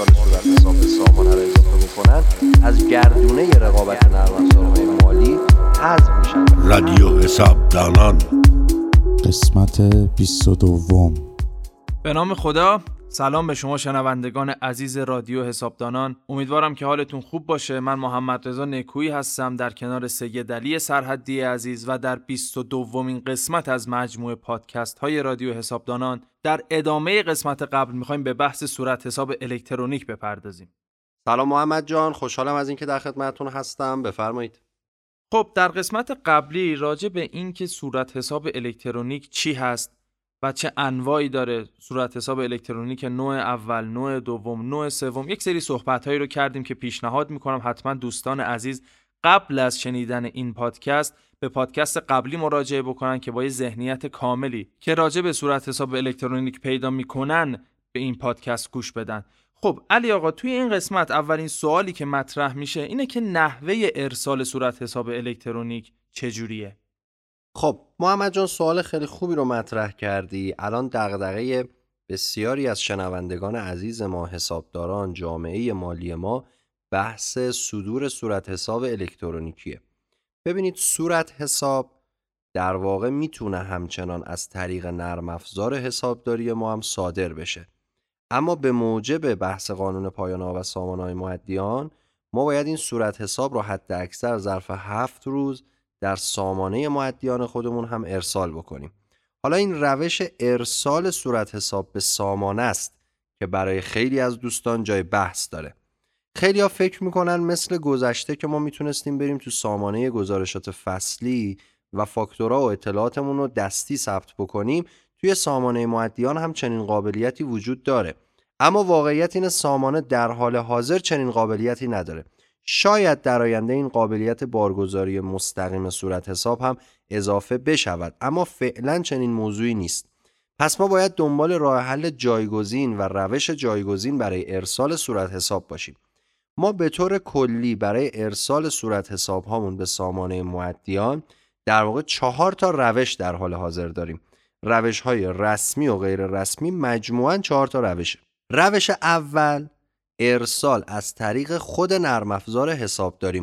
ارسال صورت حساب به سامانه را اضافه بکنن از گردونه رقابت نرم افزارهای مالی حذف میشن. رادیو حسابدانان. قسمت 22 به نام خدا. سلام به شما شنوندگان عزیز رادیو حسابدانان. امیدوارم که حالتون خوب باشه. من محمد رضا نکویی هستم در کنار سید علی سرحدی عزیز و در 22 دومین قسمت از مجموعه پادکست های رادیو حسابدانان. در ادامه قسمت قبل می‌خوایم به بحث صورت حساب الکترونیک بپردازیم. سلام محمد جان. خوشحالم از اینکه در خدمتتون هستم. بفرمایید. خب در قسمت قبلی راجع به اینکه صورت حساب الکترونیک چی هست و چه انواعی داره صورت حساب الکترونیک نوع اول نوع دوم نوع سوم. یک سری صحبت هایی رو کردیم که پیشنهاد می‌کنم حتما دوستان عزیز قبل از شنیدن این پادکست به پادکست قبلی مراجعه بکنن که با یه ذهنیت کاملی که راجع به صورت حساب الکترونیک پیدا می‌کنن به این پادکست گوش بدن. خب علی آقا توی این قسمت اولین سوالی که مطرح میشه اینه که نحوه ارسال صورت حساب الکترونیک چجوریه؟ خب محمد جان سوال خیلی خوبی رو مطرح کردی. الان دغدغه بسیاری از شنوندگان عزیز ما حسابداران جامعه مالی ما بحث صدور صورت حساب الکترونیکیه. ببینید صورت حساب در واقع می‌تونه همچنان از طریق نرم افزار حسابداری ما هم صادر بشه. اما به موجب بحث قانون پایان و سامانهای معدیان ما باید این صورت حساب رو حد اکثر ظرف هفت روز در سامانه معدیان خودمون هم ارسال بکنیم. حالا این روش ارسال صورت حساب به سامانه است که برای خیلی از دوستان جای بحث داره. خیلی ها فکر می‌کنن مثل گذشته که ما می‌تونستیم بریم تو سامانه گزارشات فصلی و فاکتورها و اطلاعاتمون رو دستی ثبت بکنیم توی سامانه معدیان هم چنین قابلیتی وجود داره. اما واقعیت این سامانه در حال حاضر چنین قابلیتی نداره. شاید در آینده این قابلیت بارگذاری مستقیم صورت حساب هم اضافه بشود اما فعلا چنین موضوعی نیست. پس ما باید دنبال راه حل جایگزین و روش جایگزین برای ارسال صورت حساب باشیم. ما به طور کلی برای ارسال صورت حساب هامون به سامانه معدیان در واقع چهار تا روش در حال حاضر داریم. روش های رسمی و غیر رسمی مجموعاً چهار تا روشه. روش اول ارسال از طریق خود نرم افزار حسابداری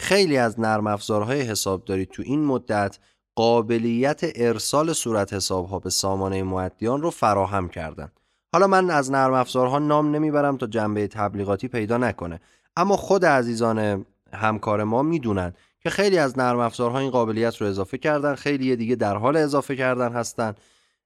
خیلی از نرم افزارهای حسابداری تو این مدت قابلیت ارسال صورت حساب ها به سامانه معدیان رو فراهم کردن. حالا من از نرم افزارها نام نمی‌برم تا جنبه تبلیغاتی پیدا نکنه. اما خود عزیزان همکار ما می‌دونن که خیلی از نرم افزارها این قابلیت رو اضافه کردن خیلی دیگه در حال اضافه کردن هستن.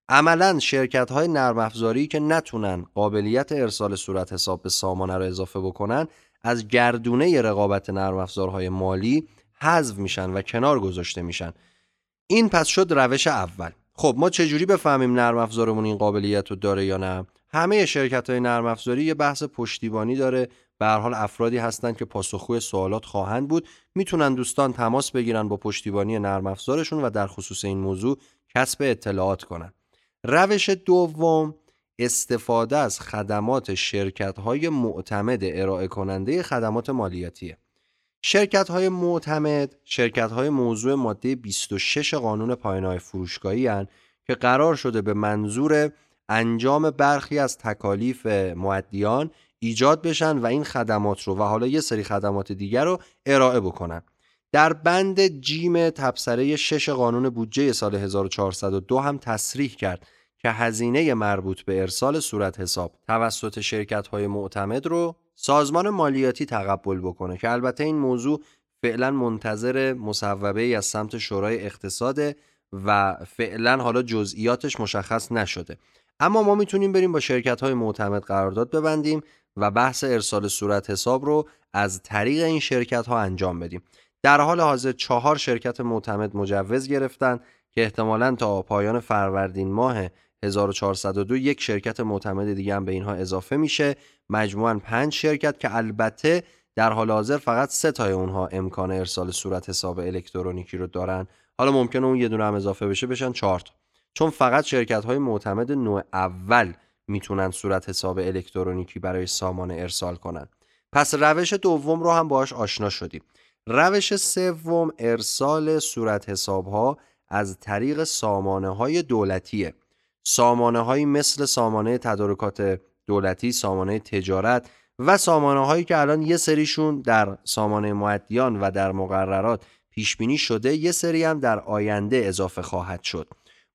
عملا شرکت های نرم افزاری که نتونن قابلیت ارسال صورت حساب به سامانه رو اضافه بکنن از گردونه رقابت نرم افزارهای مالی حذف میشن و کنار گذاشته میشن. این پس شد روش اول. خب ما چجوری بفهمیم نرم افزارمون این قابلیت رو داره یا نه؟ همه شرکت های نرم افزاری یه بحث پشتیبانی داره. به هر حال افرادی هستند که پاسخگوی سوالات خواهند بود. می‌تونن دوستان تماس بگیرن با پشتیبانی نرم افزارشون و در خصوص این موضوع کسب اطلاعات کنن. روش دوم استفاده از خدمات شرکت های معتمد ارائه کننده خدمات مالیاتیه. شرکت های معتمد شرکت های موضوع ماده 26 قانون پایانهای فروشگاهی هن که قرار شده به منظور انجام برخی از تکالیف معدیان ایجاد بشن و این خدمات رو و حالا یه سری خدمات دیگر رو ارائه بکنن. در بند جیم تبصره 6 قانون بودجه سال 1402 هم تصریح کرد که هزینه مربوط به ارسال صورت حساب توسط شرکت های معتمد رو سازمان مالیاتی تقبل بکنه که البته این موضوع فعلا منتظر مصوبه ای از سمت شورای اقتصاد و فعلا حالا جزئیاتش مشخص نشده. اما ما می‌تونیم بریم با شرکت های معتمد قرارداد ببندیم و بحث ارسال صورت حساب رو از طریق این شرکت ها انجام بدیم. در حال حاضر چهار شرکت معتمد مجوز گرفتن که احتمالا تا پایان فروردین ماه 1402 یک شرکت معتمد دیگه هم به اینها اضافه میشه. مجموعا پنج شرکت که البته در حال حاضر فقط سه تای اونها امکان ارسال صورت حساب الکترونیکی رو دارن. حالا ممکنه اون یه دونه هم اضافه بشه بشن چهار تا. چون فقط شرکت های معتمد نوع اول می‌تونن صورت حساب الکترونیکی برای سامانه ارسال کنن. پس روش دوم رو هم باهاش آشنا شدیم. روش سوم ارسال صورت حساب ها از طریق سامانه های دولتیه. سامانه هایی مثل سامانه تدارکات دولتی سامانه تجارت و سامانه هایی که الان یه سریشون در سامانه معدیان و در مقررات پیش بینی شده یه سری هم در آینده اضافه خواهد شد.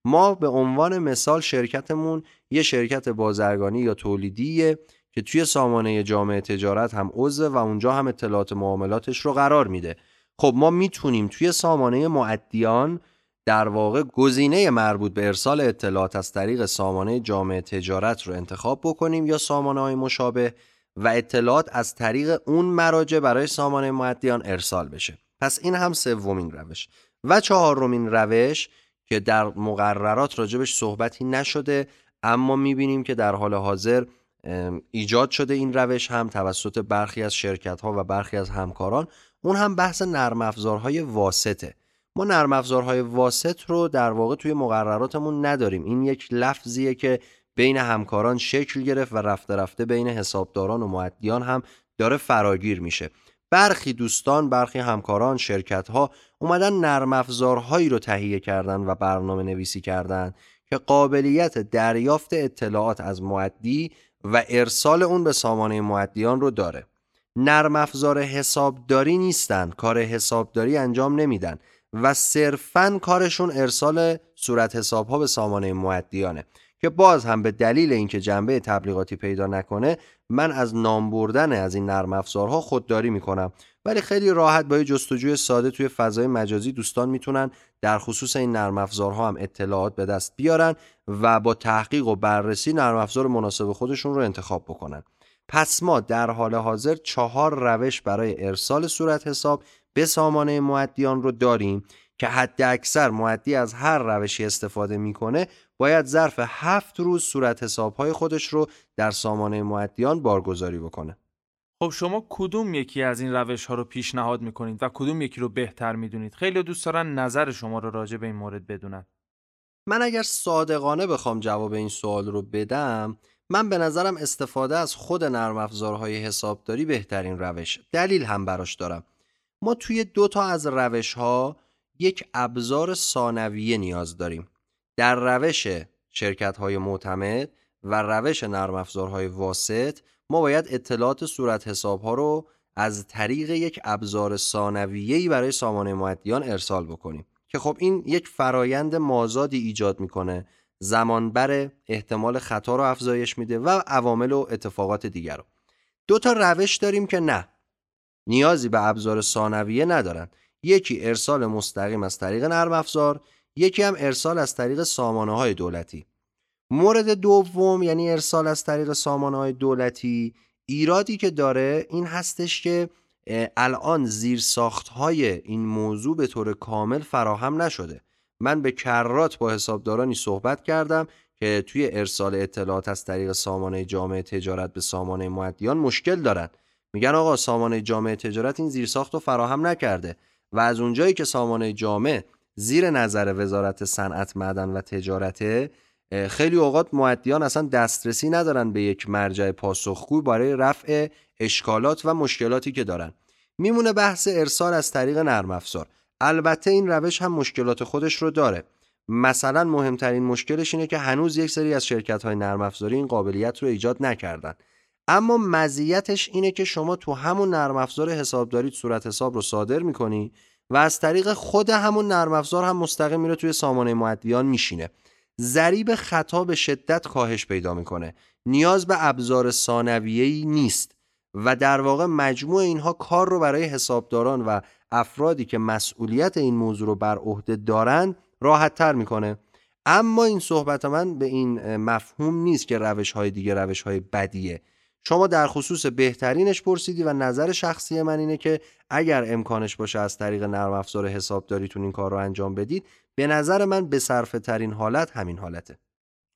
ما به عنوان مثال شرکتمون یه شرکت بازرگانی یا تولیدیه که توی سامانه جامعه تجارت هم عضو و اونجا هم اطلاعات معاملاتش رو قرار میده. خب ما می‌تونیم توی سامانه معدیان در واقع گزینه مربوط به ارسال اطلاعات از طریق سامانه جامعه تجارت رو انتخاب بکنیم یا سامانه های مشابه و اطلاعات از طریق اون مراجع برای سامانه معدیان ارسال بشه. پس این هم سومین روش. و چهارمین روش که در مقررات راجبش صحبتی نشده اما می‌بینیم که در حال حاضر ایجاد شده این روش هم توسط برخی از شرکت ها و برخی از همکاران. اون هم بحث نرم افزارهای واسطه. ما نرم افزارهای واسط رو در واقع توی مقرراتمون نداریم. این یک لفظیه که بین همکاران شکل گرفت و رفته رفته بین حسابداران و معدیان هم داره فراگیر میشه. برخی دوستان برخی همکاران شرکت ها اومدن نرم افزارهایی رو تهیه کردن و برنامه نویسی کردن که قابلیت دریافت اطلاعات از معدی و ارسال اون به سامانه معدیان رو داره. نرم افزار حسابداری نیستن کار حسابداری انجام نمیدن و صرفا کارشون ارسال صورت حساب ها به سامانه معدیانه که باز هم به دلیل اینکه جنبه تبلیغاتی پیدا نکنه من از نام بردن از این نرم افزارها خودداری می‌کنم. ولی خیلی راحت با یه جستجوی ساده توی فضای مجازی دوستان می‌تونن در خصوص این نرم افزارها هم اطلاعات به دست بیارن و با تحقیق و بررسی نرم افزار مناسب خودشون رو انتخاب بکنن. پس ما در حال حاضر چهار روش برای ارسال صورت حساب به سامانه معدیان رو داریم که حد اکثر معدی از هر روشی استفاده می‌کنه باید ظرف هفت روز صورت حسابهای خودش رو در سامانه معدیان بارگذاری بکنه. خب شما کدوم یکی از این روش ها رو پیشنهاد می‌کنید و کدوم یکی رو بهتر می‌دونید؟ خیلی دوست دارن نظر شما رو راجع به این مورد بدونن. من اگر صادقانه بخوام جواب این سوال رو بدم من به نظرم استفاده از خود نرم افزارهای حسابداری بهترین روش. دلیل هم براش دارم. ما توی دو تا از روش ها یک ابزار ثانویه نیاز داریم. در روش شرکت های معتمد و روش نرم افزارهای واسط ما باید اطلاعات صورت حساب ها رو از طریق یک ابزار ثانویه‌ای برای سامانه معدیان ارسال بکنیم که خب این یک فرایند مازادی ایجاد می‌کنه. زمانبر احتمال خطا رو افزایش میده و عوامل و اتفاقات دیگر رو. دو تا روش داریم که نه نیازی به ابزار ثانویه ندارن. یکی ارسال مستقیم از طریق نرم افزار یکی هم ارسال از طریق سامانه های دولتی. مورد دوم یعنی ارسال از طریق سامانه دولتی ایرادی که داره این هستش که الان زیر ساخت های این موضوع به طور کامل فراهم نشده. من به کرات با حسابدارانی صحبت کردم که توی ارسال اطلاعات از طریق سامانه جامعه تجارت به سامانه معدیان مشکل دارن. میگن آقا سامانه جامعه تجارت این زیرساخت رو فراهم نکرده و از اونجایی که سامانه جامعه زیر نظر وزارت صنعت معدن و تجارته خیلی اوقات معدیان اصلا دسترسی ندارن به یک مرجع پاسخگو برای رفع اشکالات و مشکلاتی که دارن. میمونه بحث ارسال از طریق نرم افزار. البته این روش هم مشکلات خودش رو داره. مثلا مهمترین مشکلش اینه که هنوز یک سری از شرکت های نرم افزاری این قابلیت رو ایجاد نکردن. اما مزیتش اینه که شما تو همون نرم افزار حسابداری صورت حساب رو صادر می‌کنی و از طریق خود همون نرم افزار هم مستقیم میره توی سامانه معدیان میشینه. ضریب خطا به شدت کاهش پیدا می‌کنه. نیاز به ابزار ثانویه‌ای نیست و در واقع مجموع اینها کار رو برای حسابداران و افرادی که مسئولیت این موضوع رو بر عهده دارند راحت تر می‌کنه. اما این صحبت من به این مفهوم نیست که روش های دیگه روش های بدیه. شما در خصوص بهترینش پرسیدی و نظر شخصی من اینه که اگر امکانش باشه از طریق نرم افزار حسابداریتون این کار رو انجام بدید به نظر من به صرفه ترین حالت همین حالته.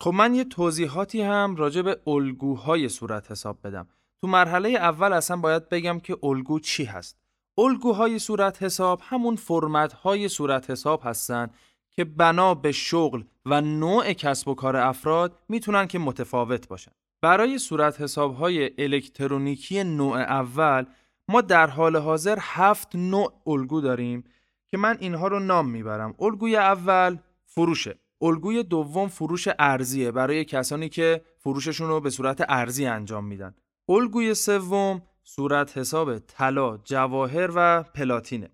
خب من یه توضیحاتی هم راجع به الگوهای صورت حساب بدم. تو مرحله اول اصلا باید بگم که الگو چی هست. الگوهای صورت حساب همون فرمت های صورت حساب هستن که بنا به شغل و نوع کسب و کار افراد می‌تونن که متفاوت باشن. برای صورت حساب های الکترونیکی نوع اول ما در حال حاضر هفت نوع الگو داریم که من اینها رو نام می‌برم الگوی اول فروشه الگوی دوم فروش ارزیه برای کسانی که فروششون رو به صورت ارزی انجام میدن. الگوی سوم صورت حساب طلا، جواهر و پلاتینه.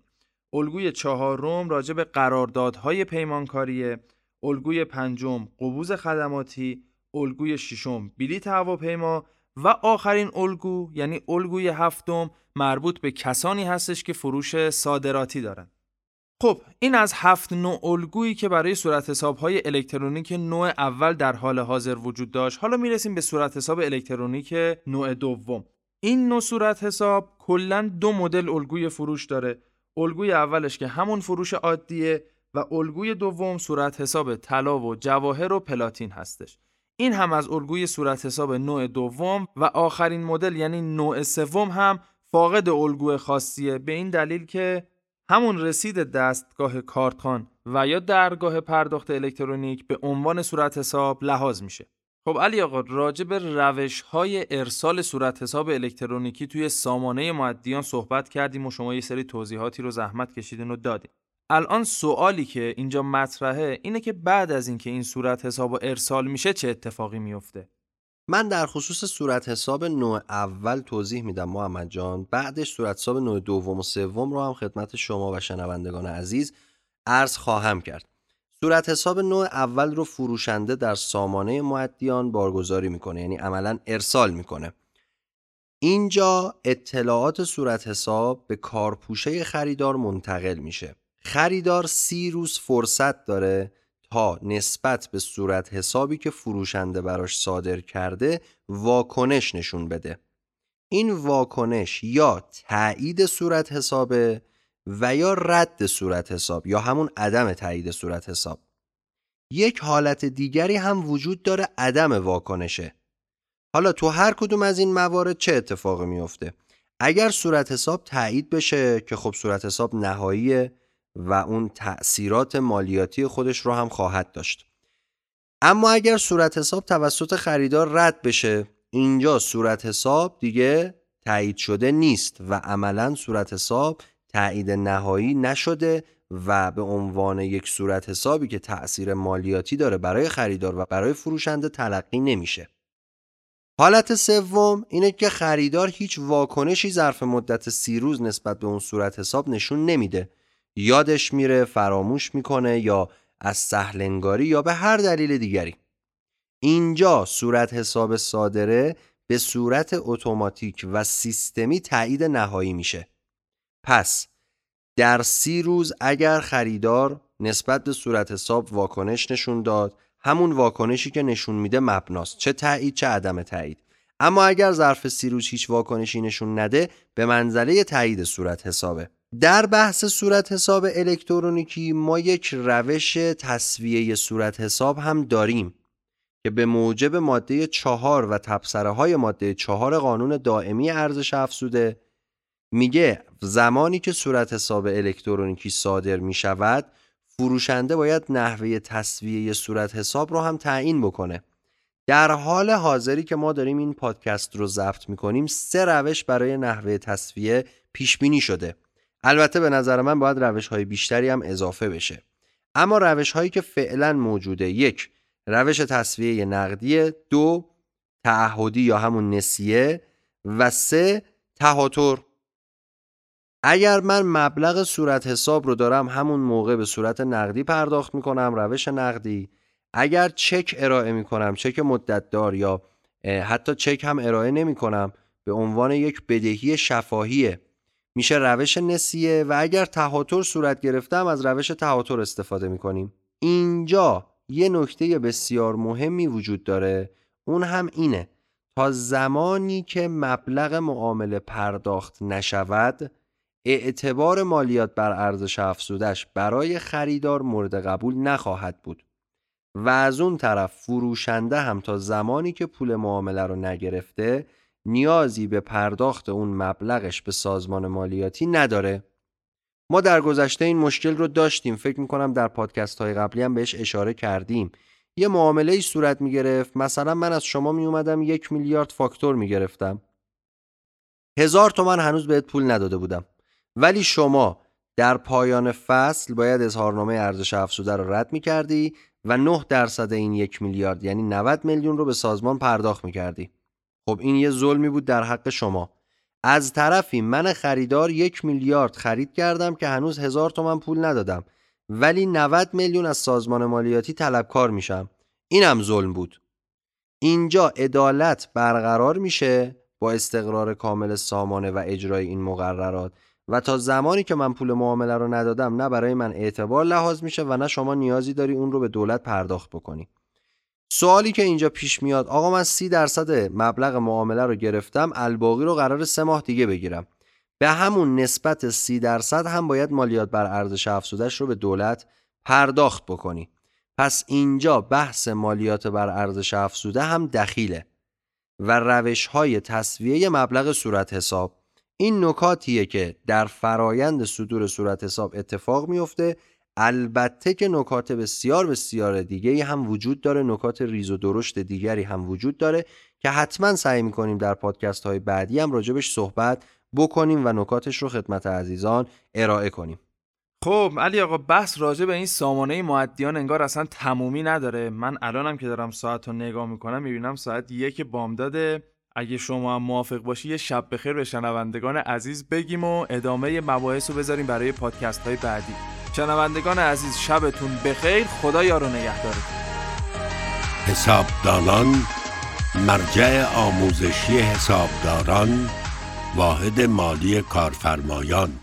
الگوی چهارم راجع به قراردادهای پیمانکاریه. الگوی پنجم قبوز خدماتی، الگوی ششم بلیط هواپیما و آخرین الگو یعنی الگوی هفتم مربوط به کسانی هستش که فروش صادراتی دارن. خب این از هفت نوع الگویی که برای صورت حساب های الکترونیک نوع اول در حال حاضر وجود داشت. حالا می‌رسیم به صورت حساب الکترونیک نوع دوم. این نوع صورت حساب کلا دو مدل الگوی فروش داره. الگوی اولش که همون فروش عادیه و الگوی دوم صورت حساب طلا و جواهر و پلاتین هستش. این هم از الگوی صورت حساب نوع دوم و آخرین مدل یعنی نوع سوم هم فاقد الگوی خاصیه به این دلیل که همون رسید دستگاه کارتخان و یا درگاه پرداخت الکترونیک به عنوان صورت حساب لحاظ میشه. خب علی آقا راجع به روش های ارسال صورت حساب الکترونیکی توی سامانه معدیان صحبت کردیم و شما یه سری توضیحاتی رو زحمت کشیدین و دادیم. الان سوالی که اینجا مطرحه اینه که بعد از اینکه این صورت حساب ارسال میشه چه اتفاقی میفته؟ من در خصوص صورت حساب نوع اول توضیح میدم محمد جان. بعدش صورت حساب نوع دوم و سوم رو هم خدمت شما و شنوندگان عزیز عرض خواهم کرد. صورت حساب نوع اول رو فروشنده در سامانه معدیان بارگذاری می‌کنه یعنی عملا ارسال می‌کنه. اینجا اطلاعات صورت حساب به کارپوشه خریدار منتقل میشه. خریدار سی روز فرصت داره تا نسبت به صورت حسابی که فروشنده براش صادر کرده واکنش نشون بده. این واکنش یا تایید صورت حسابه و یا رد صورت حساب یا همون عدم تایید صورت حساب. یک حالت دیگری هم وجود داره عدم واکنشه. حالا تو هر کدوم از این موارد چه اتفاقی میفته اگر صورت حساب تایید بشه که خب صورت حساب نهاییه و اون تأثیرات مالیاتی خودش رو هم خواهد داشت. اما اگر صورت حساب توسط خریدار رد بشه اینجا صورت حساب دیگه تایید شده نیست و عملا صورت حساب تایید نهایی نشده و به عنوان یک صورت حسابی که تأثیر مالیاتی داره برای خریدار و برای فروشنده تلقی نمیشه. حالت سوم اینه که خریدار هیچ واکنشی ظرف مدت سی روز نسبت به اون صورت حساب نشون نمیده. یادش میره فراموش می‌کنه یا از سهلنگاری یا به هر دلیل دیگری. اینجا صورت حساب صادره به صورت اتوماتیک و سیستمی تایید نهایی میشه. پس در سی روز اگر خریدار نسبت به صورت حساب واکنش نشون داد همون واکنشی که نشون میده مبناست. چه تایید چه عدم تایید. اما اگر ظرف سی روز هیچ واکنشی نشون نده به منزله تایید صورت حسابه. در بحث صورت حساب الکترونیکی ما یک روش تصویه صورت حساب هم داریم که به موجب ماده چهار و تبصره های ماده چهار قانون دائمی ارزش افزوده. میگه زمانی که صورت حساب الکترونیکی صادر می شود فروشنده باید نحوه تصویه صورت حساب رو هم تعیین بکنه. در حال حاضری که ما داریم این پادکست رو ضبط می‌کنیم سه روش برای نحوه تصویه پیش بینی شده. البته به نظر من باید روش های بیشتری هم اضافه بشه. اما روش هایی که فعلا موجوده یک روش تصویه نقدی دو تعهدی یا همون نسیه و سه تهاتر. اگر من مبلغ صورت حساب رو دارم همون موقع به صورت نقدی پرداخت می‌کنم روش نقدی. اگر چک ارائه می‌کنم چک مدت دار یا حتی چک هم ارائه نمی کنم به عنوان یک بدهی شفاهیه. میشه روش نسیه و اگر تهاتر صورت گرفتم از روش تهاتر استفاده می‌کنیم. اینجا یه نکته بسیار مهمی وجود داره. اون هم اینه. تا زمانی که مبلغ معامله پرداخت نشود اعتبار مالیات بر ارزش افزودش برای خریدار مورد قبول نخواهد بود و از اون طرف فروشنده هم تا زمانی که پول معامله رو نگرفته نیازی به پرداخت اون مبلغش به سازمان مالیاتی نداره. ما در گذشته این مشکل رو داشتیم. فکر می‌کنم در پادکست های قبلی هم بهش اشاره کردیم. یه معامله ای صورت می‌گرفت. مثلا من از شما می اومدم یک میلیارد فاکتور می‌گرفتم. هزار تومن هنوز بهت پول نداده بودم. ولی شما در پایان فصل باید اظهارنامه ارزش افزوده رو رد می کردی و 9 درصد این یک میلیارد یعنی 90 میلیون رو به سازمان پرداخت می‌کردی. خب این یه ظلمی بود در حق شما. از طرفی من خریدار یک میلیارد خرید کردم که هنوز هزار تومن پول ندادم ولی 90 میلیون از سازمان مالیاتی طلبکار میشم. اینم ظلم بود. اینجا عدالت برقرار میشه با استقرار کامل سامانه و اجرای این مقررات و تا زمانی که من پول معامله رو ندادم نه برای من اعتبار لحاظ میشه و نه شما نیازی داری اون رو به دولت پرداخت بکنی. سوالی که اینجا پیش میاد آقا من سی درصد مبلغ معامله رو گرفتم الباقی رو قرار سه ماه دیگه بگیرم. به همون نسبت سی درصد هم باید مالیات بر ارزش افزودش رو به دولت پرداخت بکنی. پس اینجا بحث مالیات بر ارزش افزوده هم دخیله و روش های تصویه مبلغ صورت حساب. این نکاتیه که در فرایند صدور صورت حساب اتفاق میفته البته که نکات بسیار بسیار دیگه هم وجود داره نکات ریز و درشت دیگری هم وجود داره که حتما سعی می‌کنیم در پادکست های بعدی هم راجبش صحبت بکنیم و نکاتش رو خدمت عزیزان ارائه کنیم. خب علی آقا بحث راجع به این سامانه معدیان انگار اصلا تمومی نداره. من الانم که دارم ساعت رو نگاه می‌کنم می‌بینم ساعت یک بامداده اگه شما هم موافق باشی یه شب بخیر به شنوندگان عزیز بگیم و ادامه مباحث رو بذاریم برای پادکست های بعدی. شنوندگان عزیز شبتون بخیر. خدا یارو نگهدارتون. حسابدانان مرجع آموزشی حسابداران واحد مالی کارفرمایان.